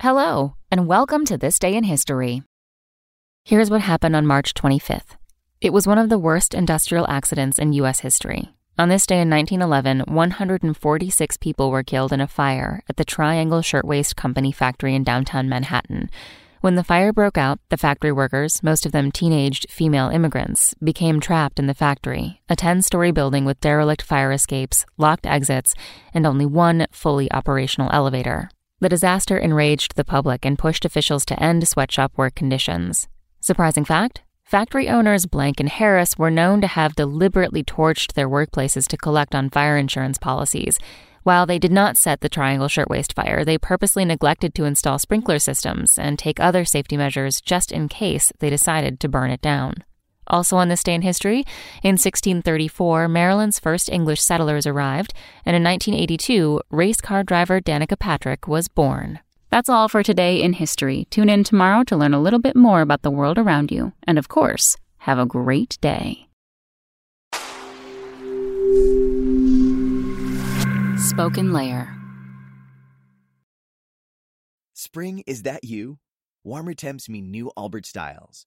Hello, and welcome to This Day in History. Here's what happened on March 25th. It was one of the worst industrial accidents in U.S. history. On this day in 1911, 146 people were killed in a fire at the Triangle Shirtwaist Company factory in downtown Manhattan. When the fire broke out, the factory workers, most of them teenaged female immigrants, became trapped in the factory, a 10 story building with derelict fire escapes, locked exits, and only one fully operational elevator. The disaster enraged the public and pushed officials to end sweatshop work conditions. Surprising fact factory owners Blank and Harris were known to have deliberately torched their workplaces to collect on fire insurance policies. While they did not set the Triangle Shirtwaist fire, they purposely neglected to install sprinkler systems and take other safety measures just in case they decided to burn it down. Also on this day in history, in 1634, Maryland's first English settlers arrived, and in 1982, race car driver Danica Patrick was born. That's all for today in history. Tune in tomorrow to learn a little bit more about the world around you. And of course, have a great day. Spoken Layer. Spring, is that you? Warmer temps mean new Allbirds styles.